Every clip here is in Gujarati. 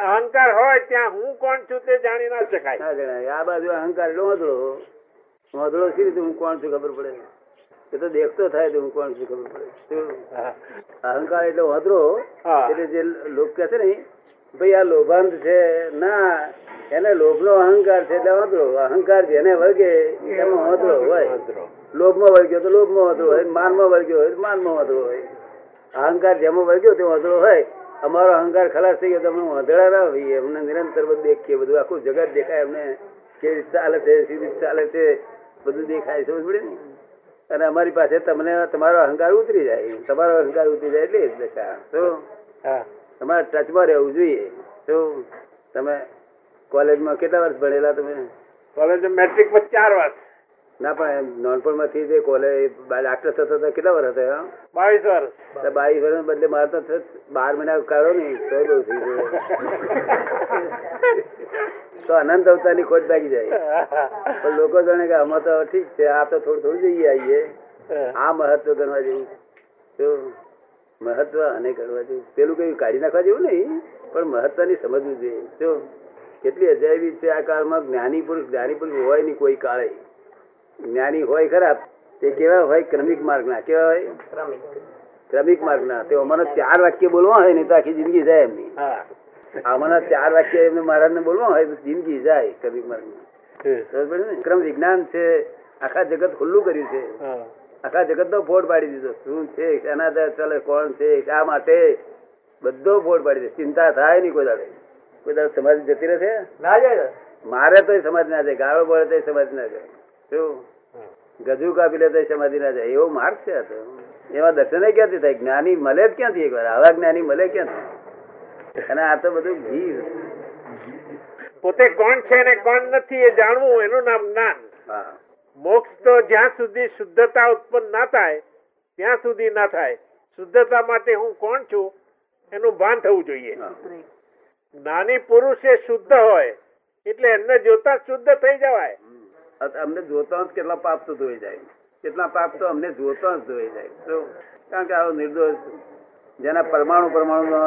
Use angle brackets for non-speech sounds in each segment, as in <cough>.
અહંકાર હોય ત્યાં હું કોણ છું તે જાણી ના શકાય. આ બાજુ અહંકાર એટલો વાંધળો વાંધળો સી રીતે હું કોણ છું ખબર પડે? એ તો દેખતો થાય તો હું કોણ છું ખબર પડે. અહંકાર એટલે વાંધળો એટલે જે લોક કહે છે ને ભાઈ આ લોભાંત છે. ના એને લોભ નો અહંકાર છે એટલે વાંધો અહંકાર જેને વળગે એમાં વધરો હોય. લોભમાં વળગ્યો તો લોભમાં વાંધળો હોય માનમાં વળગ્યો હોય માન માનમાં વધરો હોય. અહંકાર જેમાં વળગ્યો તે વધરો હોય. અમારો અહંકાર ખલાસ થઈ ગયો તો અમને વાંધળા ના હોઈએ. અમને નિરંતર બધું દેખીએ. બધું આખું જગત દેખાય અમને. કેવી રીતે ચાલે છે રીતે ચાલે છે બધું દેખાય સમજ પડે ને? અને અમારી પાસે તમને તમારો અહંકાર ઉતરી જાય. તમારો અહંકાર ઉતરી જાય એટલે જ તો હા. તમારે ટચમાં રહેવું જોઈએ. તો તમે કોલેજમાં કેટલા વર્ષ ભણેલા તમે? કોલેજ મેટ્રિક પર ચાર વર્ષ. ના પણ એમ નાનપણમાંથી જે કોલેજ ડાક્ટર થતો હતો કેટલા વર્ષ હતા? હા? બાવીસ વર્ષ. બાવીસ વર્ષ બદલે મારે તો બાર મહિના કાઢો ને તો બહુ થઈ ગયું. તો અનંત અવતારની ખોટ લાગી જાય. પણ લોકો જાણે કે અમે તો ઠીક છે આ તો થોડું થોડું જઈએ આવીએ. આ મહત્વ ગણવા જેવું. શું મહત્વ અને ગણવા જેવું. પેલું કઈ કાઢી નાખવા જેવું નહીં પણ મહત્વની સમજવું જોઈએ. શું કેટલી અજાયબી છે આ કાળમાં જ્ઞાની પુરુષ જ્ઞાની પુરુષ હોય નહીં કોઈ કાળે. જ્ઞાની હોય ખરા તે કેવા હોય ક્રમિક માર્ગના કેવા હોય ક્રમિક. માર્ગના તે અમારે ચાર વાક્ય બોલવા હોય ને તો આખી જિંદગી જાય એમની. આમાંના ચાર વાક્ય એમને મહારાજને બોલવા હોય તો જિંદગી જાય ક્રમિક માર્ગ ના. ક્રમ વિજ્ઞાન છે આખા જગત ખુલ્લું કર્યું છે. આખા જગત નો ફોડ પાડી દીધો. શું છે એના ચાલે કોણ છે શા માટે? બધો ફોડ પાડી દે. ચિંતા થાય નહીં કોઈ દાડે. કોઈ દાડે સમાજ જતી રહે ના જાય મારે તો સમાજ ના જાય. ગાળો બોલે તો સમાજ ના જાય. શું? ગજુ કાપી લેતા સમાધિ ના જાય એવો માર્ગ છે એમાં દર્શન ક્યાંથી થાય? જ્ઞાની મળે જ ક્યાંથી એકવાર? આવા જ્ઞાની મળે ક્યાંથી? અને આ તો બધું ઘી પોતે કોણ છે ને કોણ નથી એ જાણવું એનું નામ જ્ઞાન. મોક્ષ તો જ્યાં સુધી શુદ્ધતા ઉત્પન્ન ના થાય ત્યાં સુધી ના થાય. શુદ્ધતા માટે હું કોણ છું એનું ભાન થવું જોઈએ. જ્ઞાની પુરુષ એ શુદ્ધ હોય એટલે એમને જોતા શુદ્ધ થઈ જવાય. અમને જોતા જ કેટલા પાપ તો ધોઈ જાય. કેટલા પાપ તો અમને જોતા જ ધોઈ જાય. તો કારણ કે આવો નિર્દોષ જેના પરમાણુ પરમાણુ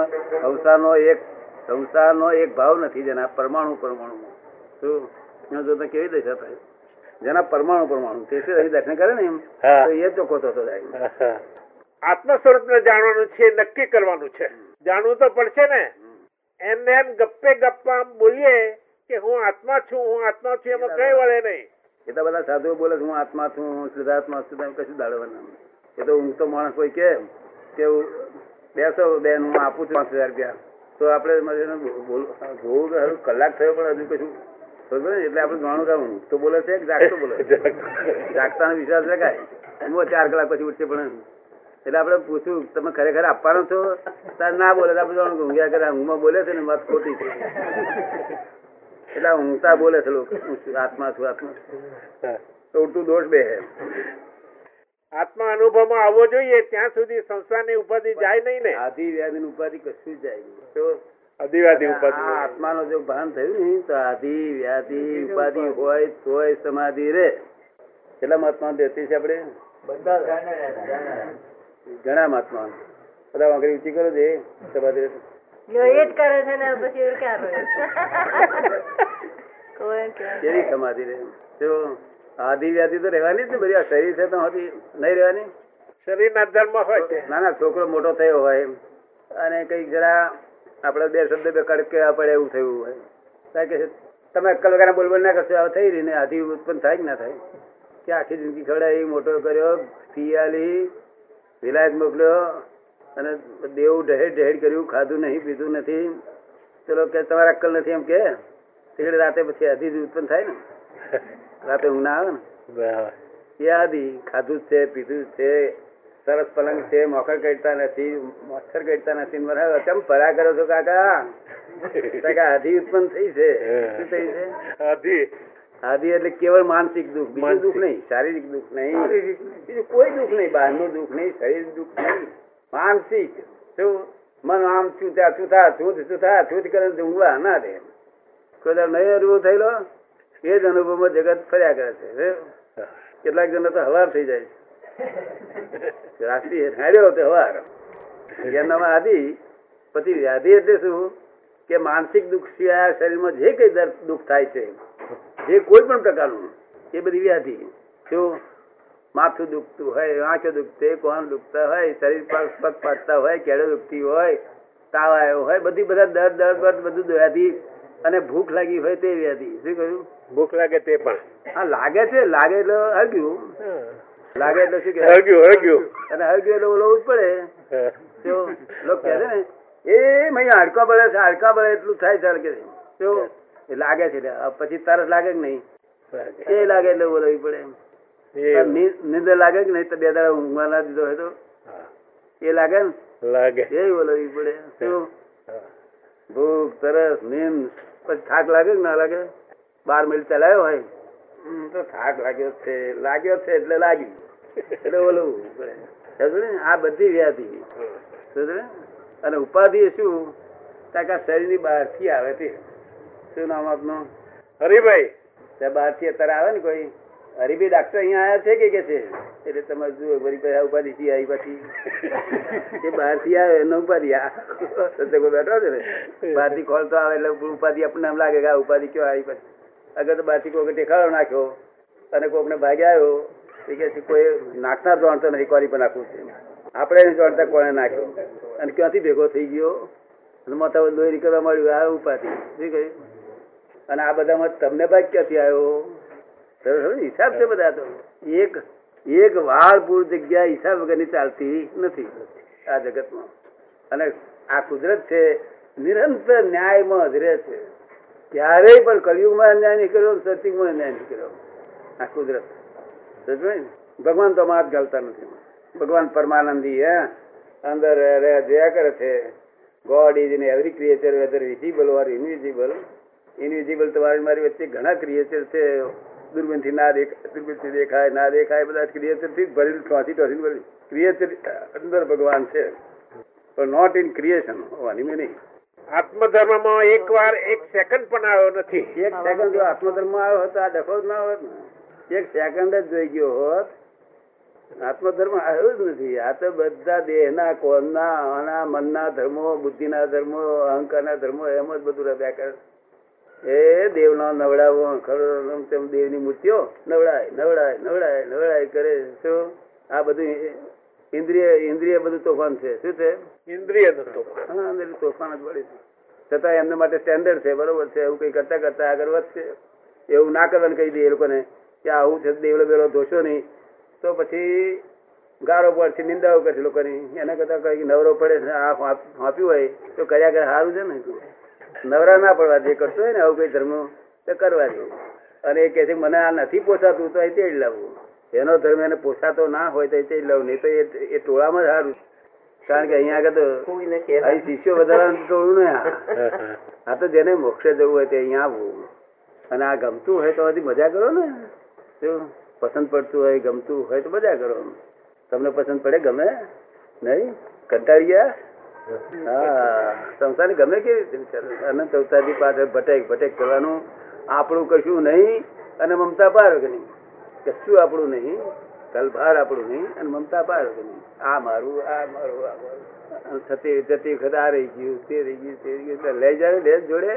સંસારનો એક સંસારનો એક ભાવ નથી જેના પરમાણુ પરમાણુ. શું જોતા કેવી દશા થાય? જેના પરમાણુ પરમાણુ. તે દર્શન કરે ને એમ. તો એ ચોખ્ખો થતો જાય. આત્મ સ્વરૂપને જાણવાનું છે નક્કી કરવાનું છે. જાણવું તો પડશે ને. એમને એમ ગપ્પે ગપ્પા બોલીએ કે હું આત્મા છું હું આત્મા છું એમાં કઈ વળે નહીં. એટલા બધા સાધુઓ બોલે હું આત્મા છું, હું શુદ્ધાત્મા છું, તમે કશું દાડવાના એ તો હું તો માણસ કોઈ કે બેસો, બેન, હું આપું છું પાંચ હજાર રૂપિયા. તો આપણે જોવું કે હજુ કલાક થયો પણ હજુ કશું એટલે આપણે જાણું કે હું તો બોલે છે કે જાગતો બોલે જાગતાનો વિશ્વાસ રખાય હું ચાર કલાક પછી ઉઠશે પણ એટલે આપણે પૂછ્યું તમે ખરેખર આપવાનો છો? તાર ના બોલે આપણે જાણું કે ઊંઘ્યા કરે ઊંઘમાં બોલે છે ને વાત ખોટી છે. એટલે ઊંઘતા બોલે છે લોકો. આત્મા છું આત્મા તો ઉડતું દોષ બે હે. આત્મા અનુભવમાં આવવો જોઈએ ત્યાં સુધી સંસારની ઉપાધિ જાય નહીં ને? આધિ વ્યાધિ ઉપાધિ કશું જાય નહીં. તો અધિવાદી ઉપાધિ આત્માનો જો ભાન થયું ને તો આધિ વ્યાધિ ઉપાધિ. હોય તોય સમાધિ રે. કેટલા મહાત્મા દેતી છે આપણે? ઘણા મહાત્મા બધા વાંકડી ઊંચી કરો છે સમાધિ એ જ કરે છે ને પછી એ ક્યાં રહ્યું? કોઈ કે- કેવી સમાધિ રે જો આધિ વ્યાધિ તો રહેવાની જ ને બધી. આ શરીર છે તો હતી નહીં રહેવાની? શરીરના ધર્મ હોય છે. ના ના છોકરો મોટો થયો હોય. અને કંઈક જરા આપણે બે શબ્દ બે કડક કહેવા પડે એવું થયું હોય. કારણ કે તમે અક્કલ વગર બોલબોલ ના કરશો આવું થઈ રહી ને આધી ઉત્પન્ન થાય કે ના થાય? કે આખી જિંદગી ખડાઈ મોટો કર્યો આલી વિલાયત મોકલ્યો અને દેવું ઢહેડ ઢહેડ કર્યું ખાધું નહીં પીધું નથી. ચલો કે તમારા અક્કલ નથી એમ કે? તે રાતે પછી આધી ઉત્પન્ન થાય ને. <laughs> રાતે ઊંઘ ના આવે ને. એ આધી ખાધું છે પીધું છે સરસ પલંગ છે મોખર કડતા નથી મચ્છર કડતા નથી મને કેમ ફરા કરો છો કાકા? કાકા આધી ઉત્પન્ન થઈ છે. શું થઈ છે? આધી આધી એટલે કેવળ માનસિક દુઃખ બીજું દુઃખ નહીં શારીરિક દુઃખ નહીં. બીજું કોઈ દુઃખ નહીં બહારનું દુઃખ નહીં શરીર દુઃખ નહીં. માનસિક. શું? મન આમ ચૂતા ચૂતા છું ચૂતા છું છું થા છું કરે ઊંઘવા ના દે. કોઈ નહીં અનુભવ થયેલો એ જ અનુભવમાં જગત ફર્યા કરે છે. કેટલાક જણ તો હવાર થઈ જાય છે. રાત્રિ હેડ્યો તે હવાર. એનામાં આદિ પછી વ્યાધિ એટલે શું? કે માનસિક દુઃખ સિવાય શરીરમાં જે કઈ દર્દ દુઃખ થાય છે જે કોઈ પણ પ્રકારનું એ બધી વ્યાધિ. શું? માથું દુખતું હોય આંખો દુખતે કોણ દુખતા હોય શરીર પર પગ ફાટતા હોય કેળો દુખતી હોય તાવ આવ્યો હોય બધી બધા દર્દ દર્દ બધું વ્યાધિ અને ભૂખ લાગી હોય તે વ્યાધિ. શું કહ્યું? ભૂખ લાગે તે પણ. હા લાગે છે લાગે એટલે હળગ્યું લાગે એટલે શું કે હળગ્યું હળગ્યું અને હળગ્યું એટલે ઓલો જ પડે. તો લોકો કહે છે ને એ મય હાડકા પડે છે હાડકા પડે એટલું થાય છે કે તો લાગે છે પછી તરસ લાગે કે નહીં? એ લાગે એટલે બોલાવી પડે નિંદર લાગે કે નહીં? તો બે દાડા ઊંઘવા ના દીધો હોય તો. એ લાગે ને? લાગે. એ બોલાવી પડે. શું ભૂખ તરસ નીંદ પછી થાક લાગે કે ના લાગે બાર મિનિટ ચલાવ્યો હોય. તો થાક લાગ્યો છે. લાગ્યો છે એટલે લાગ્યું. એટલે ને? આ બધી વ્યાધિ. અને ઉપાધિ એ શું? ત્યાં કે આ શરીરની બહારથી આવે તે. શું નામ આપનું? હરિભાઈ. ત્યાં બહારથી અત્યારે આવે ને કોઈ? હરીભાઈ ડાક્ટર અહીંયા આવ્યા છે કે કે છે? એટલે તમારે જુઓ આ ઉપાધિ થી આવી પછી. એ બહારથી આવે એનો ઉપાધિ આ. બેઠો છે ને? બહારથી ખોલતો આવે એટલે ઉપાધિ આપણને એમ લાગે કે આ ઉપાધિ કયો આવી પછી? અગર તો બહારથી કોઈ ટેકાળો નાખ્યો અને કોકને ભાગે આવ્યો એ કે કોઈ નાખનાર જાણતો નથી કોની પર નાખવું છે. આપણે એને જાણતા કોણે નાખ્યો? અને ક્યાંથી ભેગો થઈ ગયો? અને માથા લોહી નીકળવા મળ્યું આ ઉપાધિ. શું કહ્યું? અને આ બધામાં તમને ભાગ ક્યાંથી આવ્યો? હિસાબ છે બધા તો. એક એક વાળ પૂર જગ્યા હિસાબ વગરની ચાલતી નથી. આ જગતમાં. અને આ કુદરત છે, નિરંતર ન્યાયમાં રહે છે. ક્યારેય પણ કલયુગમાં અન્યાય નીકળ્યો સતિકમાં અન્યાય નહીં આ કુદરત. ભગવાન તો માત ગાલતા નથી. ભગવાન પરમાનંદી હે. અંદર જોયા કરે છે. God is in every creature whether visible or invisible invisible તમારી મારી વચ્ચે ઘણા ક્રિએચર છે. દૂરબીનથી ના દેખાય દૂરબીનથી દેખાય ના દેખાય બધા ક્રિએચરથી જ ભરેલું ટોસી ટોસી ભરેલું. ક્રિએચર અંદર ભગવાન છે. પણ નોટ ઇન ક્રિએશન હોવાની મેં નહીં. આત્મધર્મમાં એક વાર એક સેકન્ડ પણ આવ્યો નથી. એક સેકન્ડ જો આત્મધર્મ આવ્યો હોત આ ડફો જ ના હોત ને. એક સેકન્ડ જ જોઈ ગયો હોત. આત્મધર્મ આવ્યો જ નથી. આ તો બધા દેહના કોણના આના મનના ધર્મો બુદ્ધિના ધર્મો અહંકારના ધર્મો એમ જ બધું રહ્યા કરે. એ દેવનો નવડાવો તેમ દેવની મૂર્તિઓ નવડાય નવડાય નવડાય નવડાય કરે શું? આ બધું ઇન્દ્રિય ઇન્દ્રિય બધું તોફાન છે. શું છે? ઇન્દ્રિય તોફાન. જ વળી છે. છતાં એમના માટે સ્ટેન્ડર્ડ છે બરોબર છે. એવું કઈ કરતા કરતા આગળ વધશે. એવું ના કરવાનું કહી દઈએ એ લોકોને કે આવું છે દેવડો બેવડો ધોશો નહીં. તો પછી ગારો પડશે નિંદાઓ કરશે લોકોની. એના કરતા કઈ નવરો પડે છે આ વાંપ્યું હોય તો કર્યા કરે સારું છે ને નવરા ના પડવા જે કરતો હોય ને આવું કઈ ધર્મ તો કરવા દે. અને એ કહે છે મને આ નથી પોસાતું તો એ તેડી લાવવું એનો ધર્મ એને પોસાતો ના હોય તો એ તેડી લાવવું નહીં તો એ ટોળામાં જ સારું કારણ કે અહીંયા આગળ તો અહીં શિષ્યો વધારવાનું ટોળું ને આ તો જેને મોક્ષે જવું હોય તે અહીંયા આવવું. અને આ ગમતું હોય તો હજી મજા કરો ને. શું પસંદ પડતું હોય ગમતું હોય તો મજા કરો. તમને પસંદ પડે ગમે? નહીં? કંટાળી ગયા? હા, સંસારની ગમે કેવી અનંત અવતારથી પાછળ ભટેક ભટેક કરવાનું આપણું કશું નહીં અને મમતા પાર નહીં કશું આપણું નહીં કલભાર આપણું નહીં અને મમતા પાર નહીં આ મારું આ મારું આ મારું. થતી જતી વખત રહી ગયું, તે લઈ જાય લે જોડે.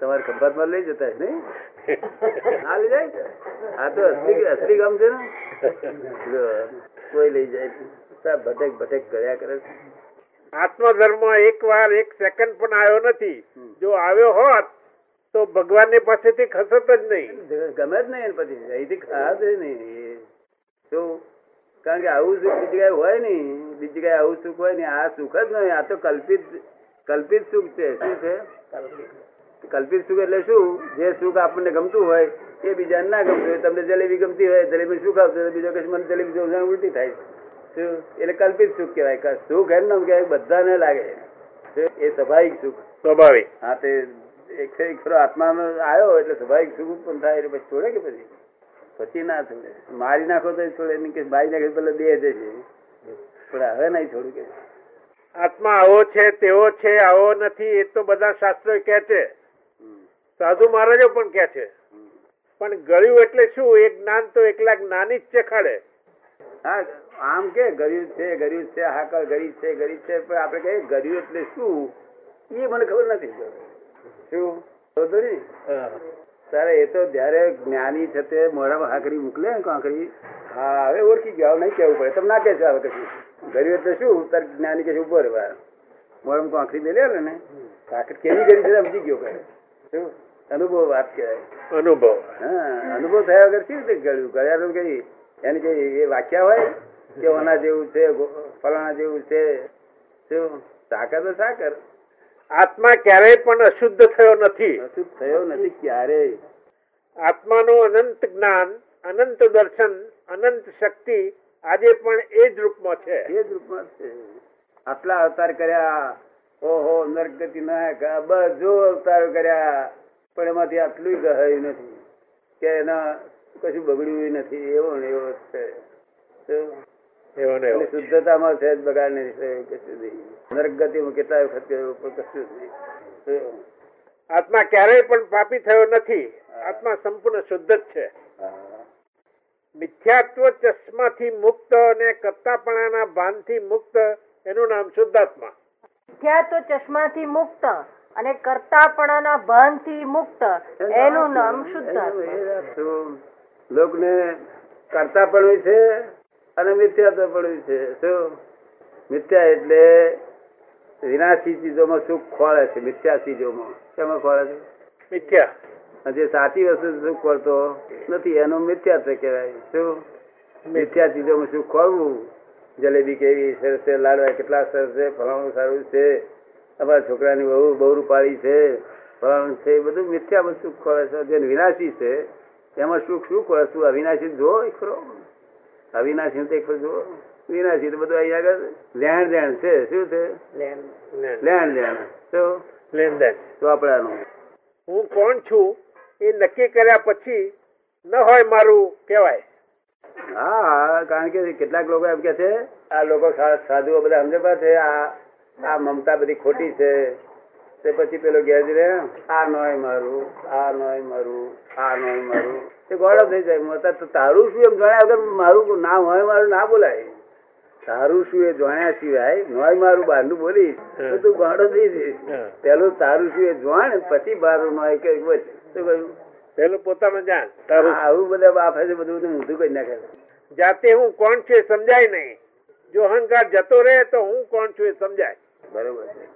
તમારે ખંભાતમાં લઈ જતા હશે નહીં? હા લઈ જાય? આ તો અસલી અસલી કામ છે ને? કોઈ લઈ જાય. સાહેબ ભટક ભટક કર્યા કરે છે. આત્મધર્મ એક વાર એક સેકન્ડ પણ આવ્યો નથી. જો આવ્યો હોત તો ભગવાનની પાસેથી ખસત જ નહીં. ગમે જ નહીં પછી. અહીંથી ખાસ નહીં. તો કારણ કે આવું સુખ બીજી જગ્યાએ હોય નહીં. બીજી જગ્યાએ આવું સુખ હોય નહીં. આ સુખ જ નહીં. આ તો કલ્પિત કલ્પિત સુખ છે. શું છે? કલ્પિત સુખ એટલે શું? જે સુખ આપણને ગમતું હોય એ બીજાને ના ગમતું હોય. તમને જલેબી ગમતી હોય જલેબી સુખ આવતું હોય તો બીજો કશું મને જલેબી ઉલટી થાય શું એટલે કલ્પિત સુખ કહેવાય. કે સુખ એમ નામ કહેવાય બધાને લાગે એ સ્વાભાવિક સુખ. સ્વાભાવિક. હા તે એક એક આત્માનો આવ્યો એટલે સ્વાભાવિક સુખ પણ થાય એટલે પછી છોડે કે પછી? પછી ના છોડે. મારી નાખો તો છોડે નહીં કે મારી નાખે પેલા દે જશે પણ હવે નહીં છોડું કે. આત્મા આવો છે તેવો છે આવો નથી એ તો બધા શાસ્ત્રો કે છે. સાધુ મહારાજો પણ કે છે. પણ ગળ્યું એટલે શું? એ જ્ઞાન તો એકલા જ્ઞાની જ ચખાડે આમ કે ગરીબ છે ગરીબ છે હાકર ગરીબ છે ગરીબ છે પણ આપણે કહીએ ગરીબ એટલે શું? એ મને ખબર નથી. શું. તારે એ તો જયારે જ્ઞાની છે તે મોઢામાં હાંકડી મોકલે ને કાંકરી હા હવે ઓળખી ગયો હવે નહીં કેવું પડે. તમે ના કહેશો હવે કશું. ગરીબ એટલે શું? તાર જ્ઞાની કે ઊભો રહેવા મોઢામાં કાંકડી દેલી લે ને કાંકડ કેવી ગરી છે સમજી ગયો કહે શું? અનુભવ વાત કહેવાય. અનુભવ. હા અનુભવ થયા વગર કેવી રીતે ગળ્યું? ગળ્યા તો કઈ એને કઈ એ વાક્યા હોય કે ઓના જેવું છે ફલાણા જેવું છે શું? સાકર તો સાકર. આત્મા ક્યારેય પણ અશુદ્ધ થયો નથી. અશુદ્ધ થયો નથી ક્યારેય. આત્માનું અનંત જ્ઞાન અનંત દર્શન અનંત શક્તિ આજે પણ એ જ રૂપમાં છે. એ જ રૂપમાં છે. આટલા અવતાર કર્યા ઓહો નરગતિ નાયક બધો અવતાર કર્યા પણ એમાંથી આટલું ગહાયું નથી. કે એના કશું બગડ્યું નથી એવો ને એવો છે. શું? એવો ને એવો. એની શુદ્ધતામાં છે બગાડ નથી થયો કશું નહીં. નરગતિમાં કેટલા વખત ગયો પણ કશું જ નહીં. આત્મા ક્યારેય પણ પાપી થયો નથી. આત્મા સંપૂર્ણ શુદ્ધ જ છે. મિથ્યાત્વ ચશ્માથી મુક્ત અને કત્તાપણાના ભાનથી મુક્ત એનું નામ શુદ્ધાત્મા. મિથ્યાત્વ તો ચશ્માથી મુક્ત અને કરતાપણાના ભાનથી મુક્ત એનું નામ શુદ્ધાત્મા. લોકને કરતા પણ છે અને મિથ્યા પણ છે. શું? મિથ્યા એટલે વિનાશી ચીજોમાં સુખ ખોળે છે મિથ્યા ચીજોમાં. શેમાં ખોળે છે? મિથ્યા. જે સાચી વસ્તુ સુખ ખોળતો નથી એનું છે કહેવાય. શું? મિથ્યા ચીજોમાં સુખ ખોળવું. જલેબી કેવી સરસ છે લાડવા કેટલા સરસ છે ફલાણું સારું છે અમારા છોકરાની બહુ બહુ રૂપાળી છે ફલાણું છે એ બધું મિથ્યા વસ્તુ ખોળે છે. જે વિનાશી છે એમાં સુખ શું ખોળે શું અવિનાશી જો ખરો અવિનાશી તો એક ખરો વિનાશી તો બધું અહીંયા આગળ લેણ દેણ છે. શું છે? લેણ લેણ દેણ. તો? લેણદેણ ચોપડાનું હું કોણ છું એ નક્કી કર્યા પછી ન હોય મારું કહેવાય. હા કારણ કે કેટલાક લોકો એમ કે છે આ લોકો સાધુઓ બધા સમજવા છે આ આ મમતા બધી ખોટી છે. તે પછી પેલો ઘેર રે આ નોય મારું આ નોય મારું આ નોય મારું. તે ગોળો થઈ જાય. મતા તો તારું શું એમ જાણ્યા વગર મારું ના હોય મારું ના બોલાય. તારું શું એ જાણ્યા સિવાય નોય મારું બહારનું બોલીશ. તો તું ગોળો થઈ જઈશ. પેલું તારું શું એ જાણ પછી બહારનું નોય કે બોલ શું કહ્યું? પેલું પોતાનું જાણ તારું. આવું બધા બાફે છે બધું ઊંધું કરી નાખે. જાતે હું કોણ છું એ સમજાય નહીં. જો અહંકાર જતો રહે તો હું કોણ છું એ સમજાય. બરોબર છે.